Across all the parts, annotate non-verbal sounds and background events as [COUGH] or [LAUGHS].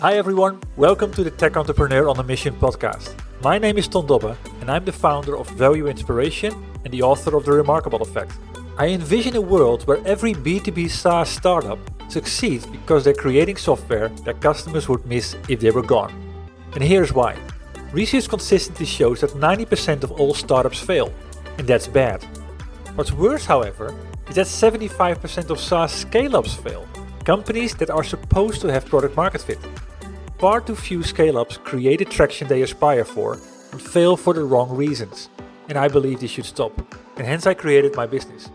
Hi everyone, welcome to the Tech Entrepreneur on a Mission podcast. My name is Ton Dobbe and I'm the founder of Value Inspiration and the author of The Remarkable Effect. I envision a world where every B2B SaaS startup succeeds because they're creating software that customers would miss if they were gone. And here's why. Research consistently shows that 90% of all startups fail, and that's bad. What's worse, however, is that 75% of SaaS scale ups fail, companies that are supposed to have product market fit. Far too few scale ups create the traction they aspire for and fail for the wrong reasons. And I believe this should stop. And hence I created my business.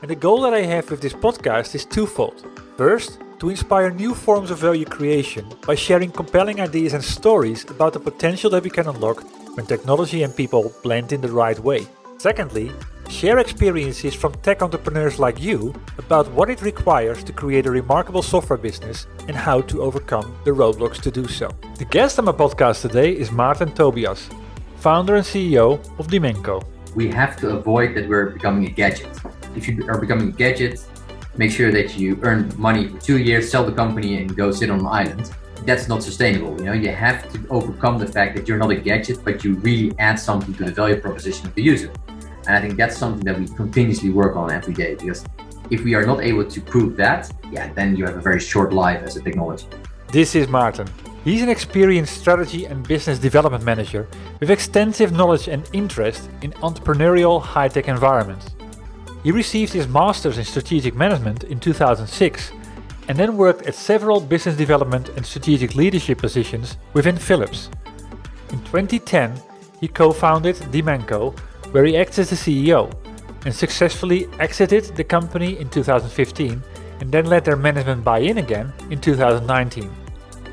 And the goal that I have with this podcast is twofold. First, to inspire new forms of value creation by sharing compelling ideas and stories about the potential that we can unlock when technology and people blend in the right way. Secondly, share experiences from tech entrepreneurs like you about what it requires to create a remarkable software business and how to overcome the roadblocks to do so. The guest on my podcast today is Martin Tobias, founder and CEO of Dimenco. We have to avoid that we're becoming a gadget. If you are becoming a gadget, make sure that you earn money for two years, sell the company, and go sit on an island. That's not sustainable. You know, you have to overcome the fact that you're not a gadget, but you really add something to the value proposition of the user. And I think that's something that we continuously work on every day because if we are not able to prove that, yeah, then you have a very short life as a technology. This is Martin. He's an experienced strategy and business development manager with extensive knowledge and interest in entrepreneurial high tech environments. He received his master's in strategic management in 2006 and then worked at several business development and strategic leadership positions within Philips. In 2010, he co founded Dimenco, where he acts as the CEO, and successfully exited the company in 2015 and then let their management buy in again in 2019.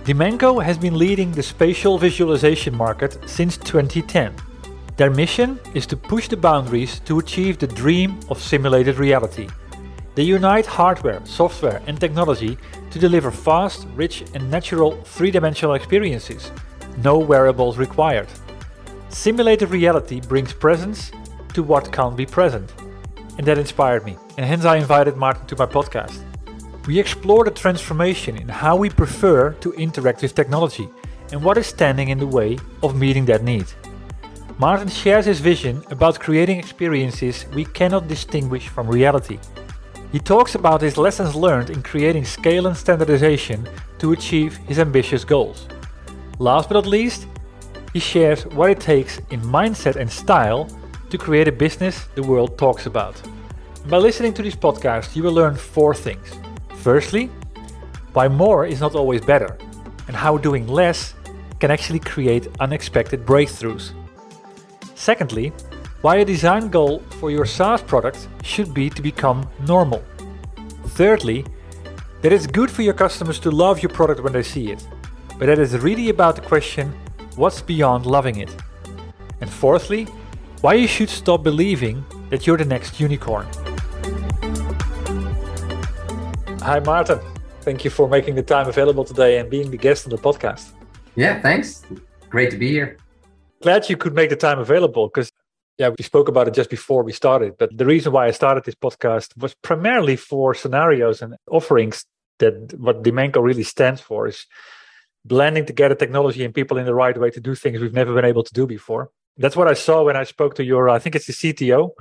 Dimenco has been leading the spatial visualization market since 2010. Their mission is to push the boundaries to achieve the dream of simulated reality. They unite hardware, software, and technology to deliver fast, rich, and natural three dimensional experiences. No wearables required. Simulated reality brings presence to what can't be present. And that inspired me, and hence I invited Martin to my podcast. We explore the transformation in how we prefer to interact with technology and what is standing in the way of meeting that need. Martin shares his vision about creating experiences we cannot distinguish from reality. He talks about his lessons learned in creating scale and standardization to achieve his ambitious goals. Last but not least, he shares what it takes in mindset and style to create a business the world talks about. By listening to this podcast, you will learn four things. Firstly, why more is not always better, and how doing less can actually create unexpected breakthroughs. Secondly, why a design goal for your SaaS product should be to become normal. Thirdly, that it's good for your customers to love your product when they see it, but that is really about the question what's beyond loving it. And fourthly, why you should stop believing that you're the next unicorn. Hi, Martin. Thank you for making the time available today and being the guest on the podcast. Yeah, thanks. Great to be here. Glad you could make the time available because, yeah, we spoke about it just before we started. But the reason why I started this podcast was primarily for scenarios and offerings that what Dimenco really stands for is blending together technology and people in the right way to do things we've never been able to do before. That's what I saw when I spoke to your, I think it's the CTO,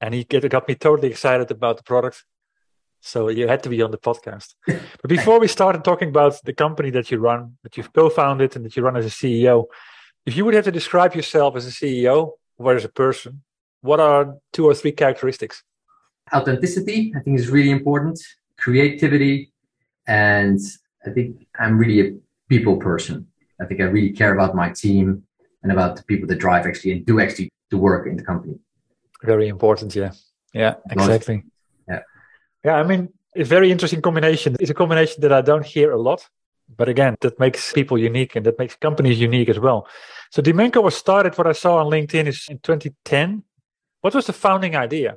and he got me totally excited about the product. So you had to be on the podcast. [LAUGHS] but before we started talking about the company that you run, that you've co-founded and that you run as a CEO, if you would have to describe yourself as a CEO or as a person, what are two or three characteristics? Authenticity, I think, is really important. Creativity, and I think I'm really a people person. I think I really care about my team and about the people that drive actually and do actually the work in the company. Very important, yeah. Yeah, exactly. Yeah. Yeah, I mean, it's very interesting combination. It's a combination that I don't hear a lot. But again, that makes people unique and that makes companies unique as well. So Dimenco was started, what I saw on LinkedIn is in 2010. What was the founding idea?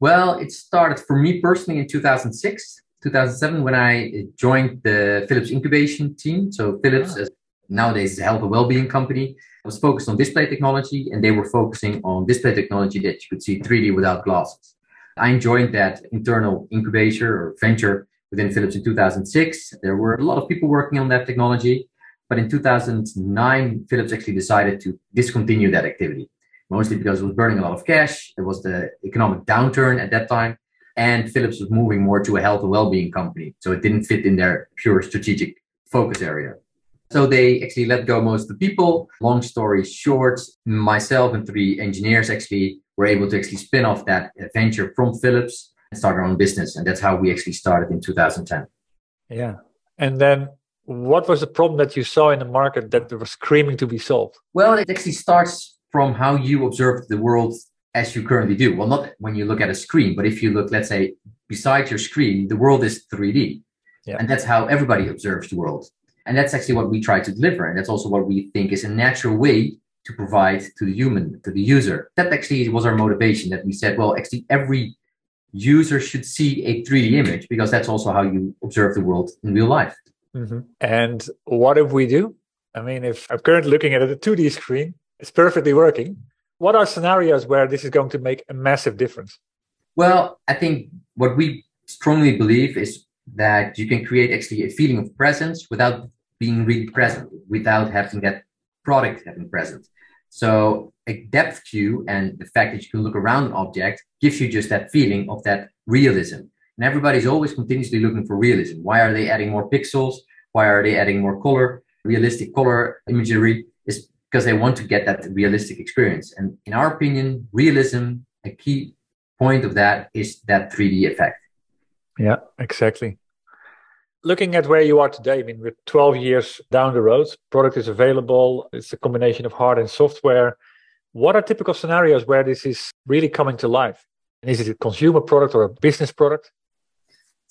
Well, it started for me personally in 2006, 2007, when I joined the Philips incubation team. So Philips, ah. nowadays, is a health and well-being company. I was focused on display technology, and they were focusing on display technology that you could see 3D without glasses. I joined that internal incubator or venture within Philips in 2006. There were a lot of people working on that technology. But in 2009, Philips actually decided to discontinue that activity, mostly because it was burning a lot of cash. There was the economic downturn at that time. And Philips was moving more to a health and well-being company. So it didn't fit in their pure strategic focus area. So they actually let go most of the people. Long story short, myself and three engineers actually were able to actually spin off that venture from Philips and start our own business. And that's how we actually started in 2010. Yeah. And then what was the problem that you saw in the market that was screaming to be solved? Well, it actually starts from how you observe the world as you currently do. Well, not when you look at a screen, but if you look, let's say, beside your screen, the world is 3D. Yeah. And that's how everybody observes the world. And that's actually what we try to deliver. And that's also what we think is a natural way to provide to the human, to the user. That actually was our motivation that we said, well, actually, every user should see a 3D image because that's also how you observe the world in real life. Mm-hmm. And what if we do? I mean, if I'm currently looking at a 2D screen, it's perfectly working. What are scenarios where this is going to make a massive difference? Well, I think what we strongly believe is that you can create actually a feeling of presence without being really present, without having that product having present. So a depth cue and the fact that you can look around an object gives you just that feeling of that realism. And everybody's always continuously looking for realism. Why are they adding more pixels? Why are they adding more color? Realistic color imagery is because they want to get that realistic experience. And in our opinion, realism, a key point of that is that 3D effect. Yeah, exactly. Looking at where you are today, I mean, with 12 years down the road, product is available. It's a combination of hard and software. What are typical scenarios where this is really coming to life? And is it a consumer product or a business product?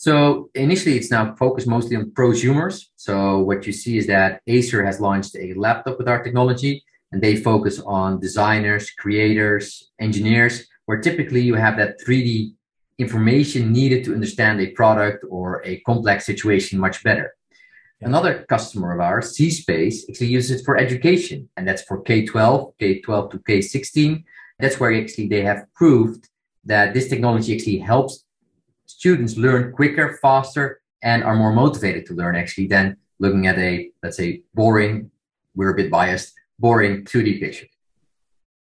So initially, it's now focused mostly on prosumers. So what you see is that Acer has launched a laptop with our technology, and they focus on designers, creators, engineers, where typically you have that 3D information needed to understand a product or a complex situation much better. Another customer of ours, zSpace, actually uses it for education, and that's for K-12, K-12 to K-16. That's where actually they have proved that this technology actually helps students learn quicker, faster, and are more motivated to learn actually than looking at a, let's say, boring, we're a bit biased, boring 2D picture.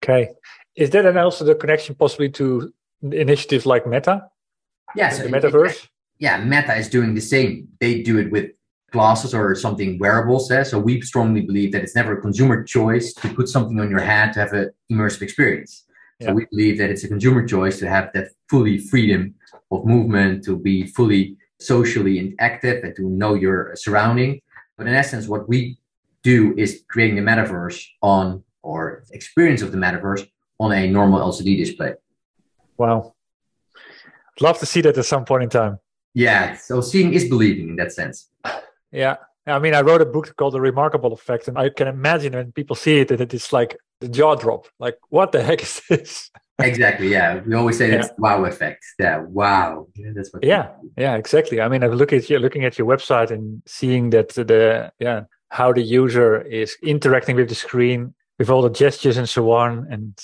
Okay. Is that then also the connection possibly to initiatives like Meta? Yes. the metaverse? yeah, Meta is doing the same. They do it with glasses or something wearables. Eh? So we strongly believe that it's never a consumer choice to put something on your head to have an immersive experience. So yeah. we believe that it's a consumer choice to have that fully freedom of movement, to be fully socially and active and to know your surrounding. But in essence, what we do is creating the metaverse on or experience of the metaverse on a normal LCD display. Wow. I'd love to see that at some point in time. Yeah. So seeing is believing in that sense. Yeah. I mean, I wrote a book called The Remarkable Effect, and I can imagine when people see it that it's like the jaw drop. Like, what the heck is this? exactly. Yeah, we always say that's wow effect. Yeah, wow. Yeah, that's what. Yeah, yeah, exactly. I mean, I look at you looking at your website and seeing that the yeah how the user is interacting with the screen with all the gestures and so on, and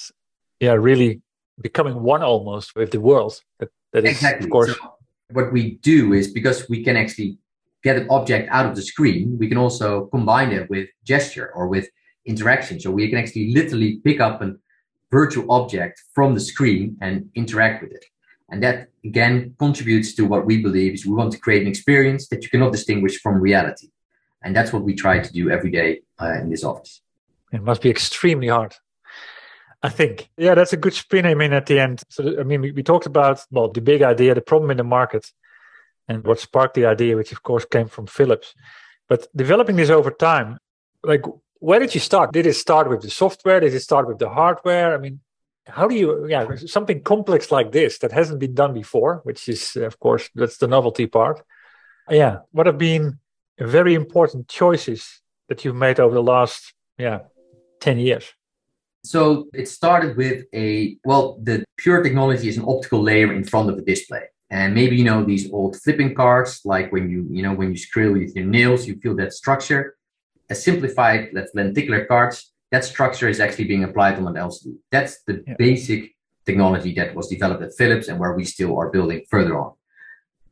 yeah, really becoming one almost with the world. That, that is, exactly. of course. So what we do is because we can actually get an object out of the screen, we can also combine it with gesture or with interaction. So we can actually literally pick up a virtual object from the screen and interact with it. And that again contributes to what we believe is we want to create an experience that you cannot distinguish from reality. And that's what we try to do every day uh, in this office. It must be extremely hard. I think. Yeah, that's a good spin. I mean, at the end. So, I mean, we, we talked about, well, the big idea, the problem in the market, and what sparked the idea, which of course came from Philips. But developing this over time, like where did you start? Did it start with the software? Did it start with the hardware? I mean, how do you yeah something complex like this that hasn't been done before which is of course that's the novelty part yeah what have been very important choices that you've made over the last yeah 10 years so it started with a well the pure technology is an optical layer in front of the display and maybe you know these old flipping cards like when you you know when you screw with your nails you feel that structure a simplified let's lenticular cards that structure is actually being applied on an LCD. That's the yeah. basic technology that was developed at Philips and where we still are building further on.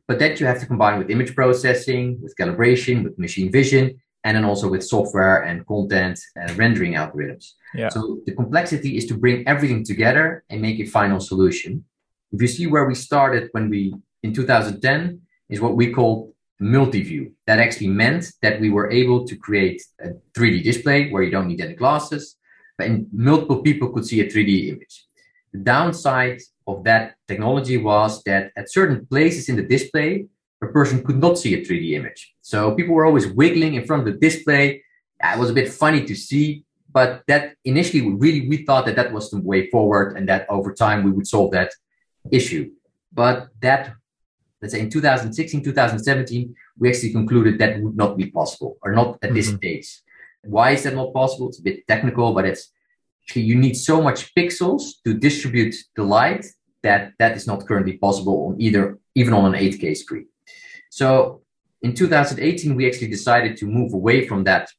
But that you have to combine with image processing, with calibration, with machine vision, and then also with software and content and rendering algorithms. Yeah. So the complexity is to bring everything together and make a final solution. If you see where we started when we in 2010 is what we call multi-view. That actually meant that we were able to create a 3D display where you don't need any glasses, and multiple people could see a 3D image. The downside of that technology was that at certain places in the display, a person could not see a 3D image. So people were always wiggling in front of the display. It was a bit funny to see, but that initially we really we thought that that was the way forward and that over time we would solve that issue. But that let's say in 2016, 2017, we actually concluded that would not be possible or not at this mm-hmm. stage. Why is that not possible? It's a bit technical, but it's you need so much pixels to distribute the light that that is not currently possible on either, even on an 8K screen. So in 2018, we actually decided to move away from that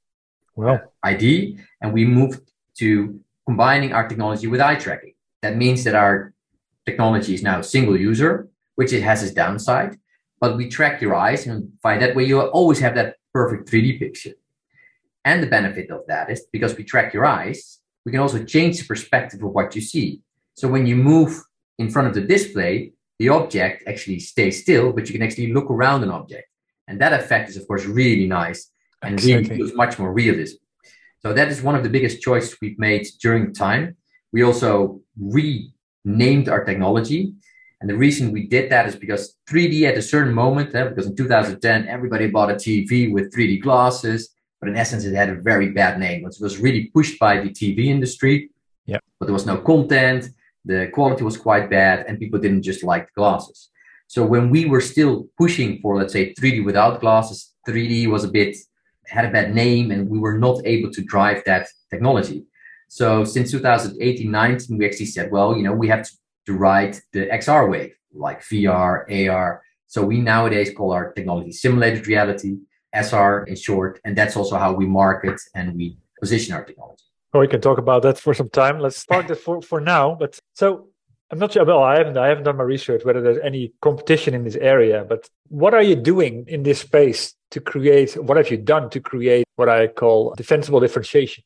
well. ID and we moved to combining our technology with eye tracking. That means that our technology is now single user which it has its downside, but we track your eyes and by that way you always have that perfect 3D picture. And the benefit of that is because we track your eyes, we can also change the perspective of what you see. So when you move in front of the display, the object actually stays still, but you can actually look around an object. And that effect is, of course, really nice and exactly. really feels much more realism. So that is one of the biggest choices we've made during time. We also renamed our technology and the reason we did that is because 3D at a certain moment, eh, because in 2010, everybody bought a TV with 3D glasses, but in essence, it had a very bad name. It was really pushed by the TV industry, yeah. but there was no content, the quality was quite bad, and people didn't just like the glasses. So when we were still pushing for, let's say, 3D without glasses, 3D was a bit, had a bad name, and we were not able to drive that technology. So since 2018, 19, we actually said, well, you know, we have to to ride the XR wave, like VR, AR. So we nowadays call our technology simulated reality, SR in short, and that's also how we market and we position our technology. Well, we can talk about that for some time. Let's park that for, for now. But so I'm not sure. Well, I haven't I haven't done my research whether there's any competition in this area. But what are you doing in this space to create? What have you done to create what I call defensible differentiation?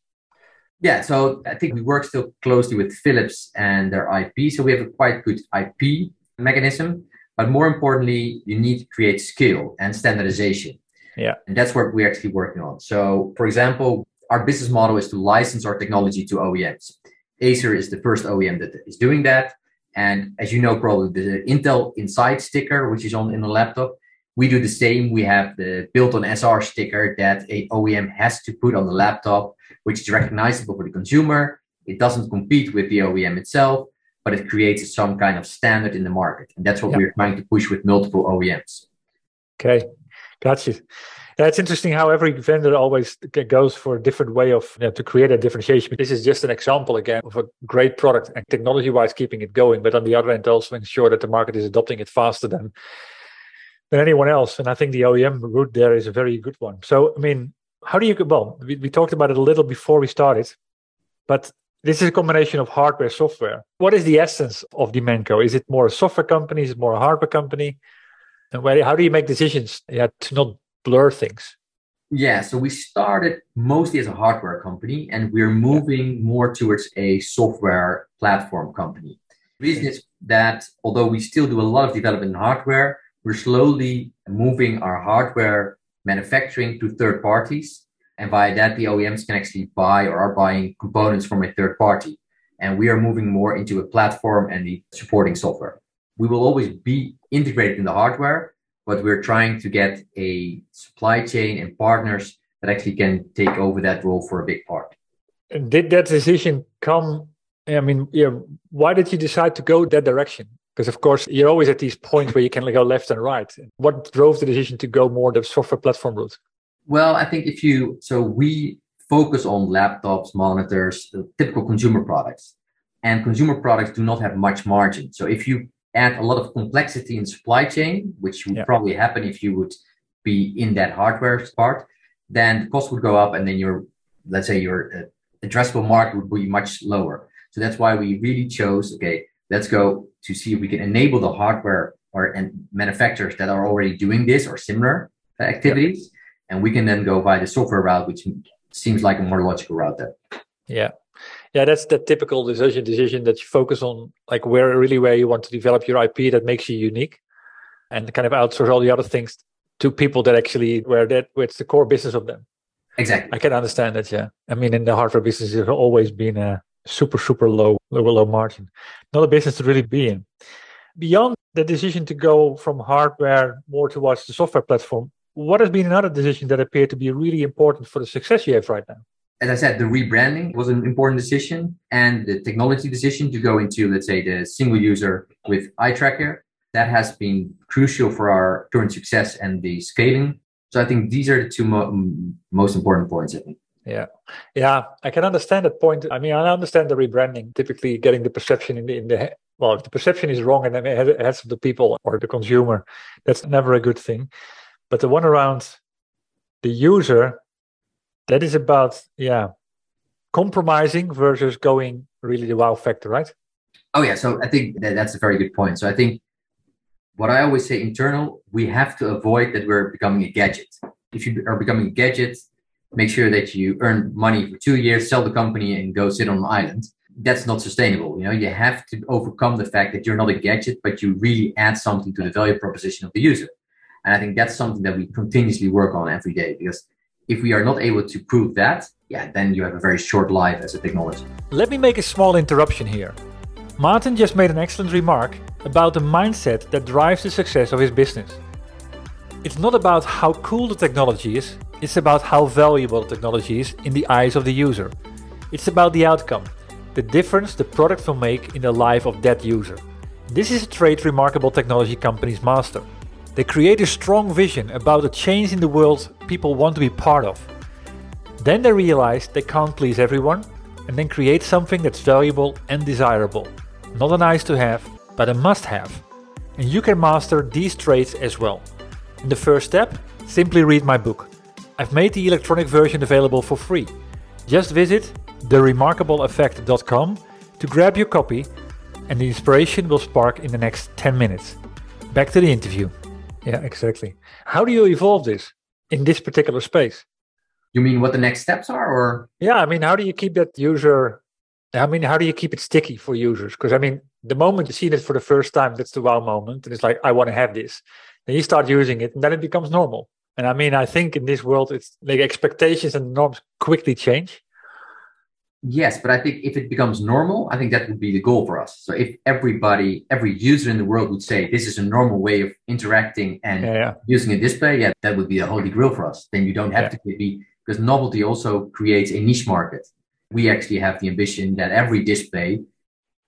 Yeah, so I think we work still closely with Philips and their IP. So we have a quite good IP mechanism. But more importantly, you need to create scale and standardization. Yeah. And that's what we're actually working on. So, for example, our business model is to license our technology to OEMs. Acer is the first OEM that is doing that. And as you know, probably the Intel Inside sticker, which is on in the laptop, we do the same. We have the built on SR sticker that a OEM has to put on the laptop which is recognizable for the consumer. It doesn't compete with the OEM itself, but it creates some kind of standard in the market. And that's what yep. we're trying to push with multiple OEMs. Okay, gotcha. Yeah, it's interesting how every vendor always goes for a different way of you know, to create a differentiation. This is just an example again of a great product and technology-wise keeping it going, but on the other end also ensure that the market is adopting it faster than than anyone else. And I think the OEM route there is a very good one. So I mean, how do you well we, we talked about it a little before we started but this is a combination of hardware software. What is the essence of Dimenco? Is it more a software company? Is it more a hardware company? And where, how do you make decisions? Yeah, to not blur things. Yeah so we started mostly as a hardware company and we're moving more towards a software platform company. The reason is that although we still do a lot of development in hardware we're slowly moving our hardware manufacturing to third parties. And via that, the OEMs can actually buy or are buying components from a third party. And we are moving more into a platform and the supporting software. We will always be integrated in the hardware, but we're trying to get a supply chain and partners that actually can take over that role for a big part. Did that decision come I mean, yeah, why did you decide to go that direction? Because of course you're always at these points where you can go left and right. What drove the decision to go more the software platform route? Well, I think if you so we focus on laptops, monitors, typical consumer products, and consumer products do not have much margin. So if you add a lot of complexity in supply chain, which would yeah. probably happen if you would be in that hardware part, then the cost would go up, and then your let's say your uh, addressable market would be much lower. So that's why we really chose okay, let's go to see if we can enable the hardware or and manufacturers that are already doing this or similar activities, and we can then go by the software route, which seems like a more logical route there. Yeah, yeah, that's the typical decision decision that you focus on, like where really where you want to develop your IP that makes you unique, and kind of outsource all the other things to people that actually where that where it's the core business of them. Exactly. I can understand that. Yeah, I mean, in the hardware business, it's always been a super super low low low margin, not a business to really be in. Beyond the decision to go from hardware more towards the software platform, what has been another decision that appeared to be really important for the success you have right now? As I said, the rebranding was an important decision, and the technology decision to go into, let's say, the single user with eye tracker that has been crucial for our current success and the scaling. So I think these are the two mo- most important points. I think. Yeah, yeah, I can understand that point. I mean, I understand the rebranding. Typically, getting the perception in the in the well, if the perception is wrong and it has of the people or the consumer, that's never a good thing. But the one around the user, that is about yeah, compromising versus going really the wow factor, right? Oh yeah, so I think that that's a very good point. So I think what I always say internal, we have to avoid that we're becoming a gadget. If you are becoming a gadget, make sure that you earn money for two years, sell the company, and go sit on an island. That's not sustainable. You know, you have to overcome the fact that you're not a gadget, but you really add something to the value proposition of the user. And I think that's something that we continuously work on every day because if we are not able to prove that, yeah, then you have a very short life as a technology. Let me make a small interruption here. Martin just made an excellent remark about the mindset that drives the success of his business. It's not about how cool the technology is, it's about how valuable technology is in the eyes of the user. It's about the outcome, the difference the product will make in the life of that user. This is a trait remarkable technology companies master. They create a strong vision about a change in the world people want to be part of. Then they realize they can't please everyone and then create something that's valuable and desirable. Not a nice to have, but a must have. And you can master these traits as well. In the first step, simply read my book. I've made the electronic version available for free. Just visit theremarkableeffect.com to grab your copy, and the inspiration will spark in the next 10 minutes. Back to the interview. Yeah, exactly. How do you evolve this in this particular space? You mean what the next steps are, or? Yeah, I mean, how do you keep that user? I mean, how do you keep it sticky for users? Because I mean, the moment you see it for the first time, that's the wow moment, and it's like, I want to have this. Then you start using it, and then it becomes normal. And I mean, I think in this world, it's like expectations and norms quickly change. Yes, but I think if it becomes normal, I think that would be the goal for us. So if everybody, every user in the world would say this is a normal way of interacting and yeah, yeah. using a display, yeah, that would be a holy grail for us. Then you don't have yeah. to be because novelty also creates a niche market. We actually have the ambition that every display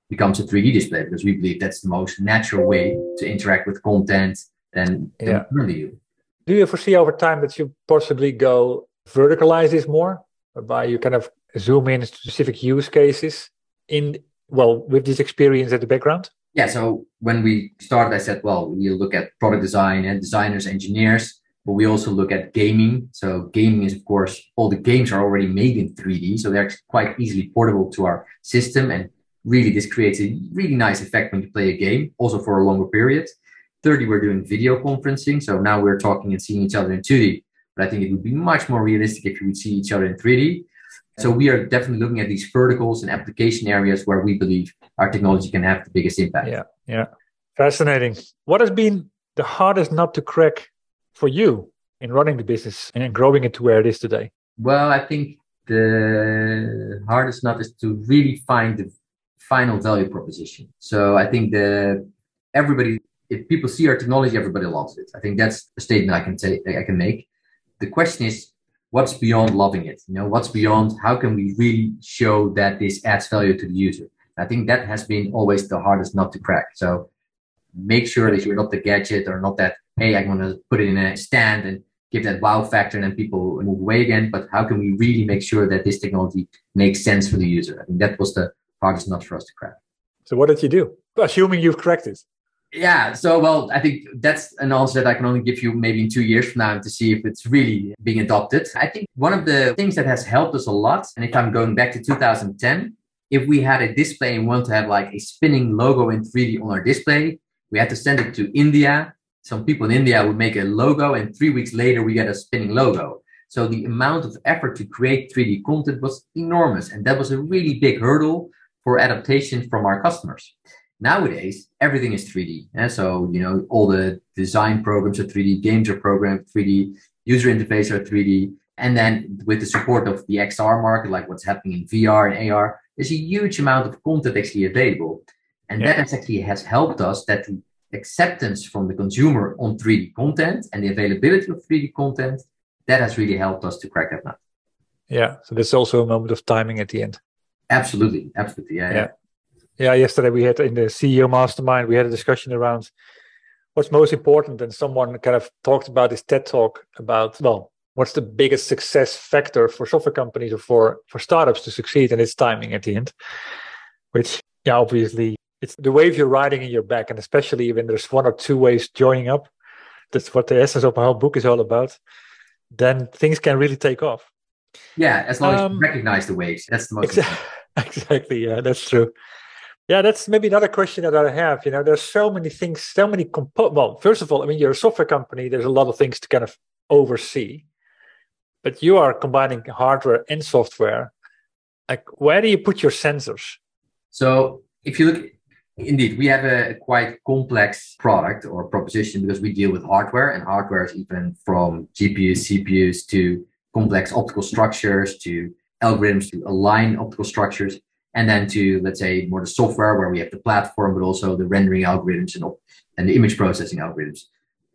becomes a 3D display because we believe that's the most natural way to interact with content than, than yeah. Do you foresee over time that you possibly go verticalize this more, whereby you kind of zoom in specific use cases in well with this experience at the background? Yeah. So when we started, I said, well, we look at product design and designers, engineers, but we also look at gaming. So gaming is, of course, all the games are already made in 3D, so they're quite easily portable to our system. And really, this creates a really nice effect when you play a game, also for a longer period. Thirdly, we're doing video conferencing. So now we're talking and seeing each other in 2D. But I think it would be much more realistic if we would see each other in 3D. So we are definitely looking at these verticals and application areas where we believe our technology can have the biggest impact. Yeah, yeah. Fascinating. What has been the hardest nut to crack for you in running the business and growing it to where it is today? Well, I think the hardest nut is to really find the final value proposition. So I think the everybody if people see our technology, everybody loves it. I think that's a statement I can say I can make. The question is, what's beyond loving it? You know, what's beyond? How can we really show that this adds value to the user? I think that has been always the hardest nut to crack. So make sure that you're not the gadget or not that, hey, I'm going to put it in a stand and give that wow factor and then people move away again. But how can we really make sure that this technology makes sense for the user? I think that was the hardest nut for us to crack. So what did you do? Assuming you've cracked it. Yeah, so well, I think that's an answer that I can only give you maybe in two years from now to see if it's really being adopted. I think one of the things that has helped us a lot, and if I'm going back to 2010, if we had a display and want to have like a spinning logo in 3D on our display, we had to send it to India. Some people in India would make a logo, and three weeks later, we get a spinning logo. So the amount of effort to create 3D content was enormous, and that was a really big hurdle for adaptation from our customers. Nowadays, everything is 3D. And so, you know, all the design programs are 3D, games are programmed 3D, user interface are 3D. And then with the support of the XR market, like what's happening in VR and AR, there's a huge amount of content actually available. And yeah. that has actually has helped us that the acceptance from the consumer on 3D content and the availability of 3D content, that has really helped us to crack that nut. Yeah. So there's also a moment of timing at the end. Absolutely. Absolutely. yeah. yeah. yeah yeah, yesterday we had in the CEO mastermind, we had a discussion around what's most important. And someone kind of talked about this TED talk about, well, what's the biggest success factor for software companies or for, for startups to succeed? And it's timing at the end, which, yeah, obviously it's the wave you're riding in your back. And especially when there's one or two waves joining up, that's what the essence of my whole book is all about, then things can really take off. Yeah, as long um, as you um, recognize the waves. That's the most exa- [LAUGHS] Exactly. Yeah, that's true. Yeah, that's maybe another question that I have. You know, there's so many things, so many compo. Well, first of all, I mean, you're a software company. There's a lot of things to kind of oversee, but you are combining hardware and software. Like, where do you put your sensors? So, if you look, indeed, we have a quite complex product or proposition because we deal with hardware, and hardware is even from GPUs, CPUs to complex optical structures to algorithms to align optical structures and then to let's say more the software where we have the platform but also the rendering algorithms and, and the image processing algorithms.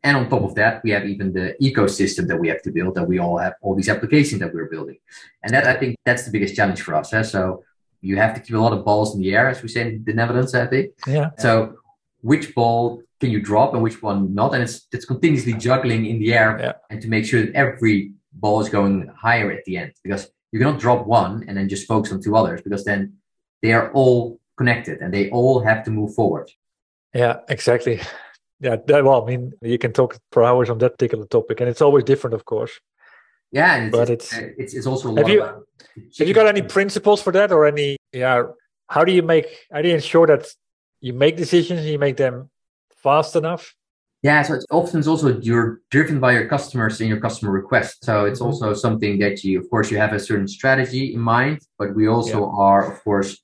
And on top of that we have even the ecosystem that we have to build that we all have all these applications that we're building. And that i think that's the biggest challenge for us eh? so you have to keep a lot of balls in the air as we say in the netherlands i think. Yeah. So which ball can you drop and which one not? And it's it's continuously juggling in the air yeah. and to make sure that every ball is going higher at the end because you cannot drop one and then just focus on two others because then they are all connected and they all have to move forward. Yeah, exactly. Yeah, that, well, I mean, you can talk for hours on that particular topic, and it's always different, of course. Yeah, it's, but it's, it's it's also have you have you got any principles for that, or any yeah? How do you make? How do you ensure that you make decisions and you make them fast enough? Yeah, so it's often it's also you're driven by your customers and your customer requests. So it's mm-hmm. also something that you, of course, you have a certain strategy in mind, but we also yeah. are, of course,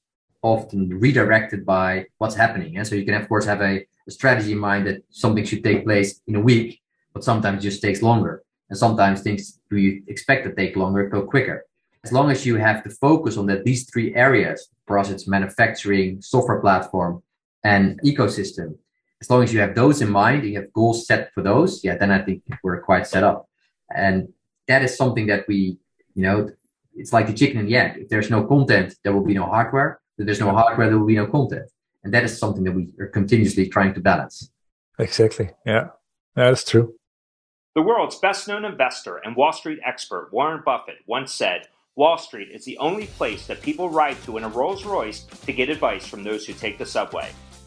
often redirected by what's happening. And so you can, of course, have a, a, strategy in mind that something should take place in a week, but sometimes just takes longer. And sometimes things we expect to take longer go quicker. As long as you have to focus on that these three areas, for us it's manufacturing, software platform, and ecosystem. As long as you have those in mind, you have goals set for those, yeah, then I think we're quite set up. And that is something that we, you know, it's like the chicken and the egg. If there's no content, there will be no hardware that there's no hardware, there will be no content. And that is something that we are continuously trying to balance. Exactly. Yeah, that's true. The world's best known investor and Wall Street expert, Warren Buffett, once said Wall Street is the only place that people ride to in a Rolls Royce to get advice from those who take the subway.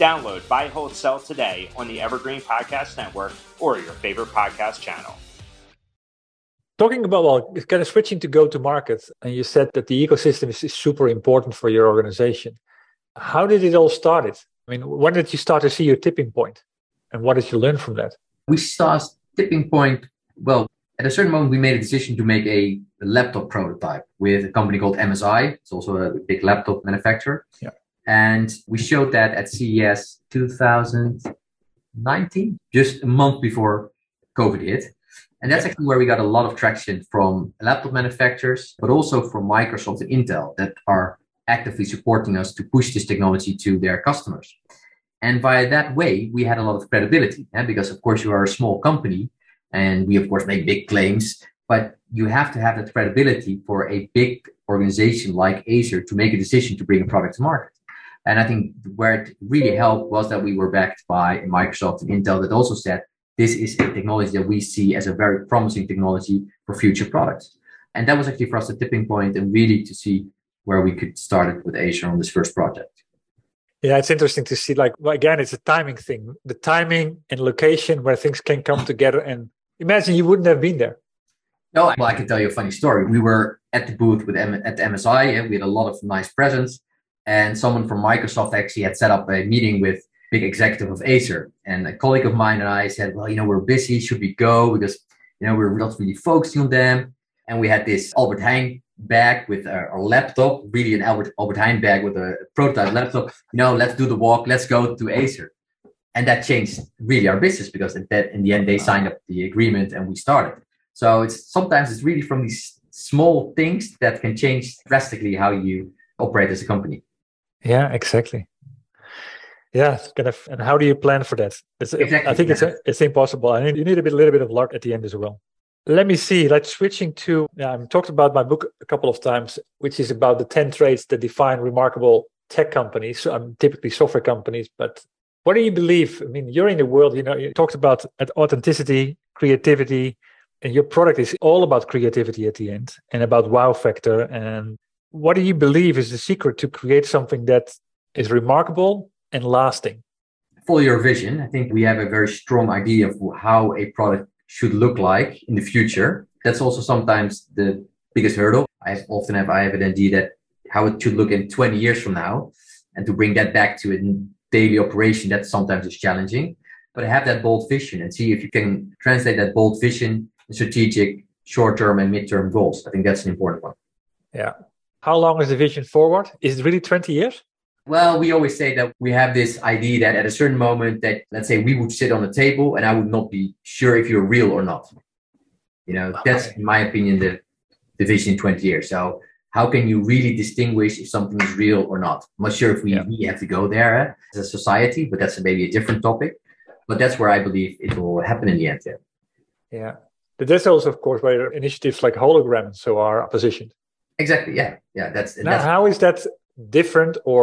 Download Buy, Hold, Sell today on the Evergreen Podcast Network or your favorite podcast channel. Talking about, well, kind of switching to go to market, and you said that the ecosystem is, is super important for your organization. How did it all start? I mean, when did you start to see your tipping point? And what did you learn from that? We saw tipping point, well, at a certain moment, we made a decision to make a, a laptop prototype with a company called MSI. It's also a big laptop manufacturer. Yeah And we showed that at CES 2019, just a month before COVID hit. And that's actually where we got a lot of traction from laptop manufacturers, but also from Microsoft and Intel that are actively supporting us to push this technology to their customers. And via that way, we had a lot of credibility yeah? because, of course, you are a small company and we, of course, make big claims, but you have to have that credibility for a big organization like Acer to make a decision to bring a product to market. And I think where it really helped was that we were backed by Microsoft and Intel that also said, this is a technology that we see as a very promising technology for future products. And that was actually for us a tipping point and really to see where we could start it with Acer on this first project. Yeah, it's interesting to see. Like well, again, it's a timing thing. The timing and location where things can come together. And imagine you wouldn't have been there. No, well, I can tell you a funny story. We were at the booth with M- at the MSI, and we had a lot of nice presents. And someone from Microsoft actually had set up a meeting with big executive of Acer. And a colleague of mine and I said, well, you know, we're busy. Should we go? Because, you know, we're not really focusing on them. And we had this Albert Heijn bag with a, laptop, really an Albert, Albert Heijn bag with a prototype laptop. You know, let's do the walk. Let's go to Acer. And that changed really our business because that, in the end, they signed up the agreement and we started. So it's sometimes it's really from these small things that can change drastically how you operate as a company. Yeah, exactly. Yeah, kind of. And how do you plan for that? It's, exactly. I think yeah. it's it's impossible. I mean, you need a bit, a little bit of luck at the end as well. Let me see. Like switching to, yeah, I've talked about my book a couple of times, which is about the ten traits that define remarkable tech companies. So I'm typically software companies, but what do you believe? I mean, you're in the world. You know, you talked about authenticity, creativity, and your product is all about creativity at the end and about wow factor. And what do you believe is the secret to create something that is remarkable and lasting? For your vision, I think we have a very strong idea of how a product should look like in the future. That's also sometimes the biggest hurdle. I often have I have an idea that how it should look in 20 years from now, and to bring that back to a daily operation, that sometimes is challenging. But have that bold vision and see if you can translate that bold vision strategic short-term and mid-term goals. I think that's an important one. Yeah. How long is the vision forward? Is it really 20 years? Well, we always say that we have this idea that at a certain moment that let's say we would sit on the table and I would not be sure if you're real or not. You know, okay. that's in my opinion the, the vision in 20 years. So how can you really distinguish if something is real or not? I'm not sure if we, yeah. we have to go there eh, as a society, but that's maybe a different topic. But that's where I believe it will happen in the end. Yeah. yeah. But that's also, of course, where initiatives like hologram so are positioned. Exactly. Yeah. Yeah. That's now. That's, how is that different, or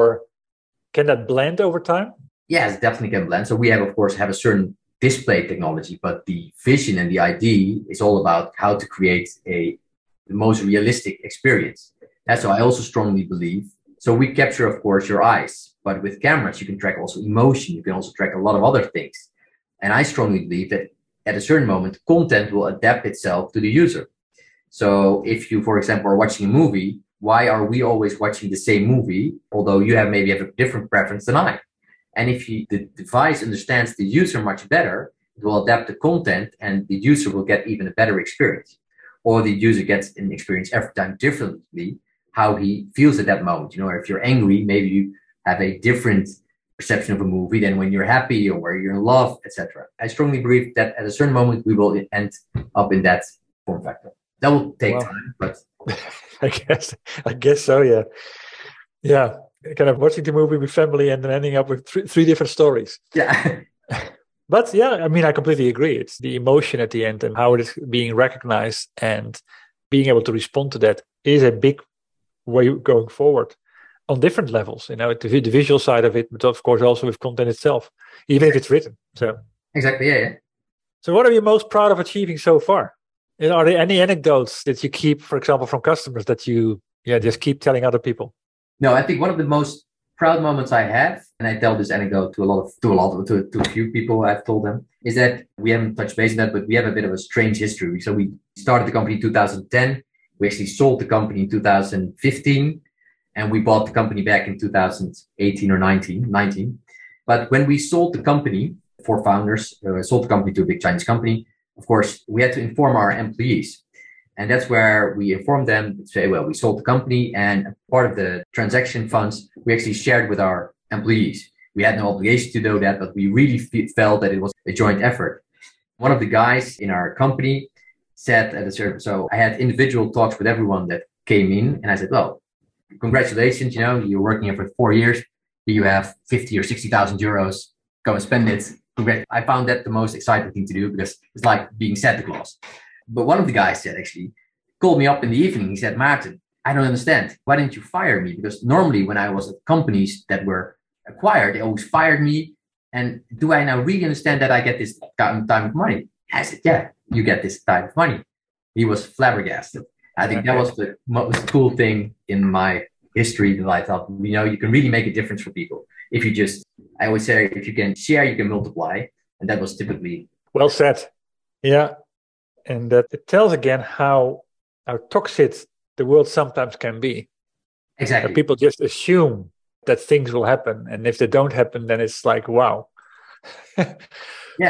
can that blend over time? Yes, definitely can blend. So we have, of course, have a certain display technology, but the vision and the idea is all about how to create a the most realistic experience. That's why I also strongly believe. So we capture, of course, your eyes, but with cameras, you can track also emotion. You can also track a lot of other things. And I strongly believe that at a certain moment, content will adapt itself to the user. So if you, for example, are watching a movie, why are we always watching the same movie, although you have maybe have a different preference than I? And if you, the device understands the user much better, it will adapt the content and the user will get even a better experience. Or the user gets an experience every time differently, how he feels at that moment. You know, if you're angry, maybe you have a different perception of a movie than when you're happy or where you're in love, etc. I strongly believe that at a certain moment we will end up in that form factor. That will take well, time, but [LAUGHS] I guess I guess so. Yeah, yeah. Kind of watching the movie with family and then ending up with three, three different stories. Yeah. [LAUGHS] but yeah, I mean, I completely agree. It's the emotion at the end and how it is being recognized and being able to respond to that is a big way going forward on different levels. You know, the, the visual side of it, but of course also with content itself, even if it's written. So exactly, yeah, yeah. So, what are you most proud of achieving so far? Are there any anecdotes that you keep, for example, from customers that you, yeah, just keep telling other people? No, I think one of the most proud moments I have, and I tell this anecdote to a lot of, to a lot of, to, to a few people I've told them, is that we haven't touched base on that, but we have a bit of a strange history. So we started the company in 2010. We actually sold the company in 2015 and we bought the company back in 2018 or 19, 19. But when we sold the company, four founders uh, sold the company to a big Chinese company. Of course, we had to inform our employees. And that's where we informed them, say, well, we sold the company and part of the transaction funds we actually shared with our employees. We had no obligation to do that, but we really felt that it was a joint effort. One of the guys in our company said at a certain, so I had individual talks with everyone that came in and I said, well, congratulations, you know, you're working here for four years. You have 50 or 60,000 euros. Go and spend it. I found that the most exciting thing to do because it's like being Santa Claus. But one of the guys said actually called me up in the evening. He said, Martin, I don't understand. Why didn't you fire me? Because normally when I was at companies that were acquired, they always fired me. And do I now really understand that I get this time of money? I said, yeah, you get this type of money. He was flabbergasted. I think that was the most cool thing in my history that I thought, you know, you can really make a difference for people. If you just, I always say, if you can share, you can multiply. And that was typically. Well said. Yeah. And that it tells again how, how toxic the world sometimes can be. Exactly. people just assume that things will happen. And if they don't happen, then it's like, wow. [LAUGHS] yeah.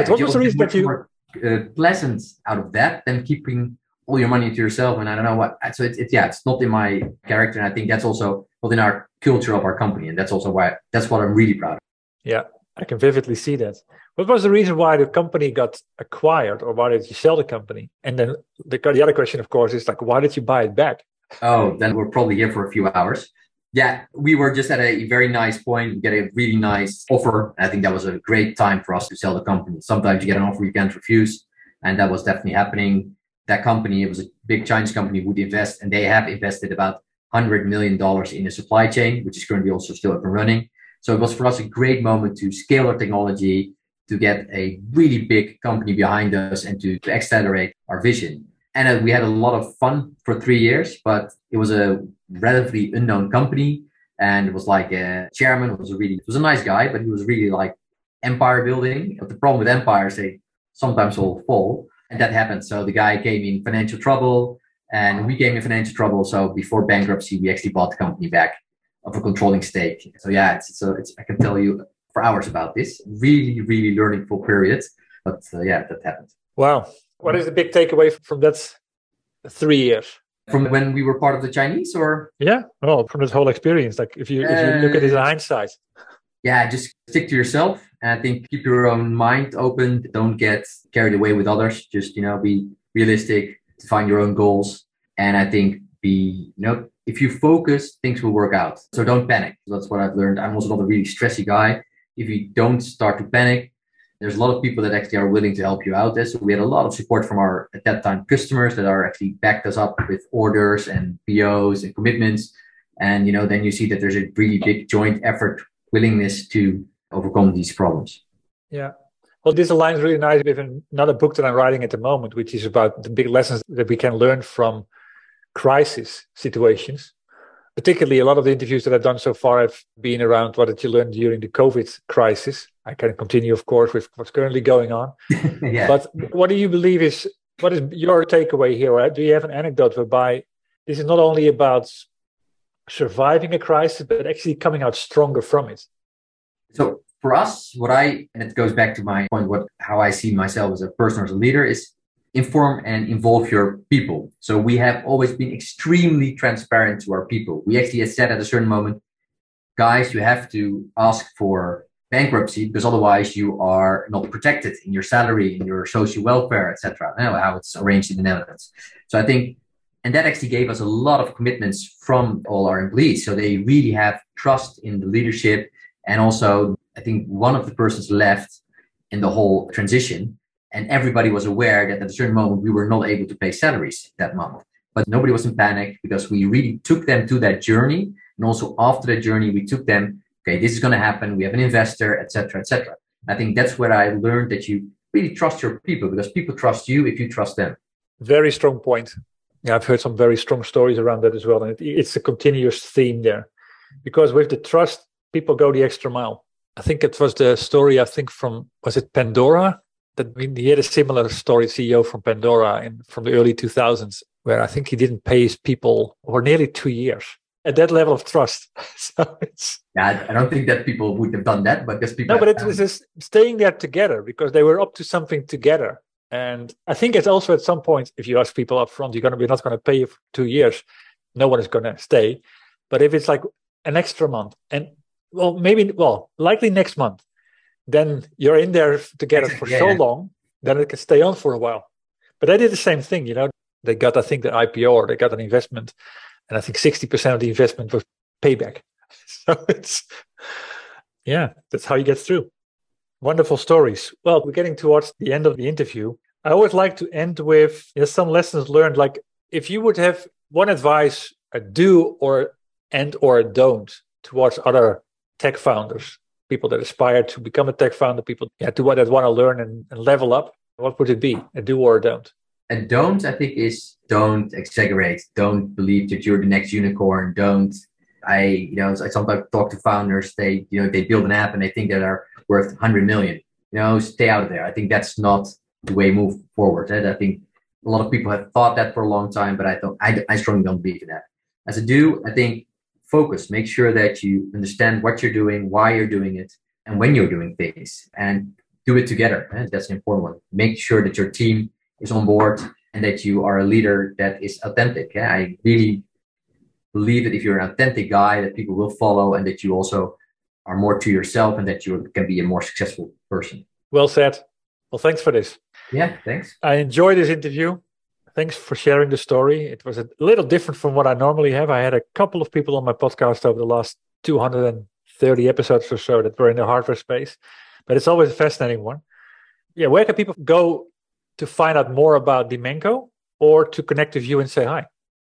what was the reason that you. More, uh, pleasant out of that than keeping all your money to yourself and I don't know what. So it's, it's yeah, it's not in my character, and I think that's also not in our culture of our company, and that's also why that's what I'm really proud of. Yeah, I can vividly see that. What was the reason why the company got acquired, or why did you sell the company? And then the, the other question, of course, is like, why did you buy it back? Oh, then we're probably here for a few hours. Yeah, we were just at a very nice point. We get a really nice offer. I think that was a great time for us to sell the company. Sometimes you get an offer you can't refuse, and that was definitely happening that company, it was a big Chinese company, would invest, and they have invested about $100 million in the supply chain, which is currently also still up and running. So it was for us a great moment to scale our technology, to get a really big company behind us, and to, to accelerate our vision. And uh, we had a lot of fun for three years, but it was a relatively unknown company. And it was like a chairman was a really, was a nice guy, but he was really like empire building. But the problem with empires, they sometimes all fall and that happened. So the guy came in financial trouble, and we came in financial trouble. So before bankruptcy, we actually bought the company back of a controlling stake. So yeah, it's so it's I can tell you for hours about this. Really, really learning full period. But uh, yeah, that happened. Wow, what is the big takeaway from that three years? From when we were part of the Chinese, or yeah, well, from this whole experience. Like if you if you look at it in uh, hindsight. Yeah, just stick to yourself and I think keep your own mind open. Don't get carried away with others. Just, you know, be realistic, find your own goals. And I think be, you know, if you focus, things will work out. So don't panic. That's what I've learned. I'm also not a really stressy guy. If you don't start to panic, there's a lot of people that actually are willing to help you out there. So we had a lot of support from our at that time customers that are actually backed us up with orders and POs and commitments. And you know, then you see that there's a really big joint effort, willingness to overcome these problems. Yeah. Well, this aligns really nice with another book that I'm writing at the moment, which is about the big lessons that we can learn from crisis situations. Particularly, a lot of the interviews that I've done so far have been around what did you learn during the COVID crisis. I can continue, of course, with what's currently going on. [LAUGHS] yeah. But what do you believe is what is your takeaway here? Do you have an anecdote whereby this is not only about surviving a crisis, but actually coming out stronger from it? So for us, what I and it goes back to my point, what how I see myself as a person as a leader is inform and involve your people. So we have always been extremely transparent to our people. We actually said at a certain moment, guys, you have to ask for bankruptcy because otherwise you are not protected in your salary, in your social welfare, etc. How it's arranged in the Netherlands. So I think, and that actually gave us a lot of commitments from all our employees. So they really have trust in the leadership and also, I think one of the persons left in the whole transition, and everybody was aware that at a certain moment we were not able to pay salaries that month. But nobody was in panic because we really took them to that journey. And also after that journey, we took them, okay, this is going to happen. We have an investor, etc., etc. I think that's where I learned that you really trust your people because people trust you if you trust them. Very strong point. Yeah, I've heard some very strong stories around that as well. And it, it's a continuous theme there. Because with the trust, people go the extra mile. I think it was the story, I think, from, was it Pandora? That he had a similar story, CEO from Pandora in, from the early 2000s, where I think he didn't pay his people for nearly two years at that level of trust. [LAUGHS] so it's yeah, I don't think that people would have done that, but just people. No, but it was just staying there together because they were up to something together. And I think it's also at some point, if you ask people up front, you're going to be not going to pay you for two years. No one is going to stay. But if it's like an extra month and well, maybe, well, likely next month, then you're in there together for yeah, so long, then it can stay on for a while. But they did the same thing, you know, they got, I think, the IPO or they got an investment. And I think 60% of the investment was payback. [LAUGHS] So it's, yeah, that's how you get through. Wonderful stories. Well, we're getting towards the end of the interview. I always like to end with you know, some lessons learned. Like if you would have one advice, a do or and or don't towards other tech founders, people that aspire to become a tech founder, people yeah, to what that want to learn and, and level up, what would it be? A do or a don't? A don't, I think, is don't exaggerate. Don't believe that you're the next unicorn. Don't I, you know, I sometimes talk to founders. They, you know, they build an app and they think that are worth 100 million. You know, stay out of there. I think that's not the way move forward. I think a lot of people have thought that for a long time, but I don't. I, I strongly don't believe in that. As a do, I think focus. Make sure that you understand what you're doing, why you're doing it, and when you're doing things, and do it together. That's an important one. Make sure that your team is on board and that you are a leader that is authentic. I really believe that if you're an authentic guy, that people will follow, and that you also are more to yourself and that you can be a more successful person. Well said. Well, thanks for this. Yeah, thanks. I enjoyed this interview. Thanks for sharing the story. It was a little different from what I normally have. I had a couple of people on my podcast over the last 230 episodes or so that were in the hardware space, but it's always a fascinating one. Yeah, where can people go to find out more about Dimenco or to connect with you and say hi?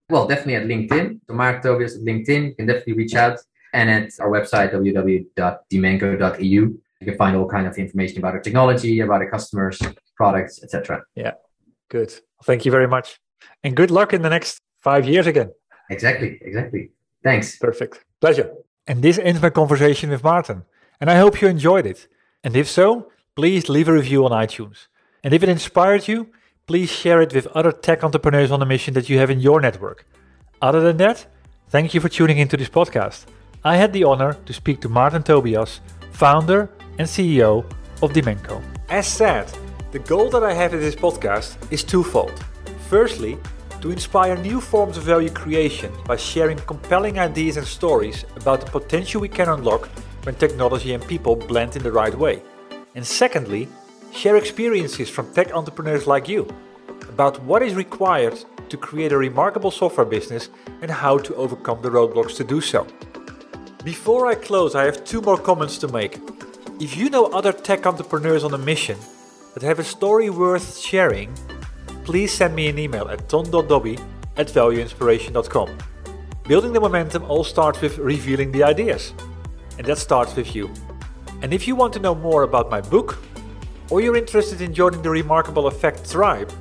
Well, definitely at LinkedIn. So Mark Tobias at LinkedIn. You can definitely reach out and at our website www.dimenco.eu you can find all kind of information about our technology about our customers products etc yeah good. Thank you very much. And good luck in the next five years again. Exactly exactly. Thanks. Perfect. Pleasure. And this ends my conversation with martin and i hope you enjoyed it. And if so please leave a review on itunes. And if it inspired you please share it with other tech entrepreneurs on a mission that you have in your network. Other than that thank you for tuning into this podcast I had the honor to speak to Martin Tobias, founder and CEO of Dimenco. As said, the goal that I have in this podcast is twofold. Firstly, to inspire new forms of value creation by sharing compelling ideas and stories about the potential we can unlock when technology and people blend in the right way. And secondly, share experiences from tech entrepreneurs like you about what is required to create a remarkable software business and how to overcome the roadblocks to do so. Before I close, I have two more comments to make. If you know other tech entrepreneurs on a mission that have a story worth sharing, please send me an email at ton.dobbe at valueinspiration.com. Building the momentum all starts with revealing the ideas, and that starts with you. And if you want to know more about my book, or you're interested in joining the Remarkable Effect tribe,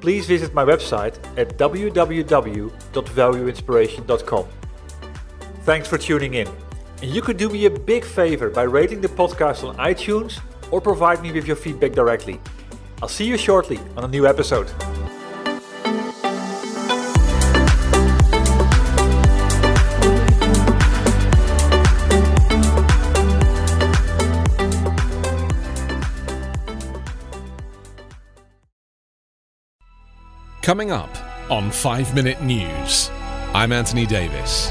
please visit my website at www.valueinspiration.com. Thanks for tuning in. And you could do me a big favor by rating the podcast on iTunes or provide me with your feedback directly. I'll see you shortly on a new episode. Coming up on 5 Minute News, I'm Anthony Davis.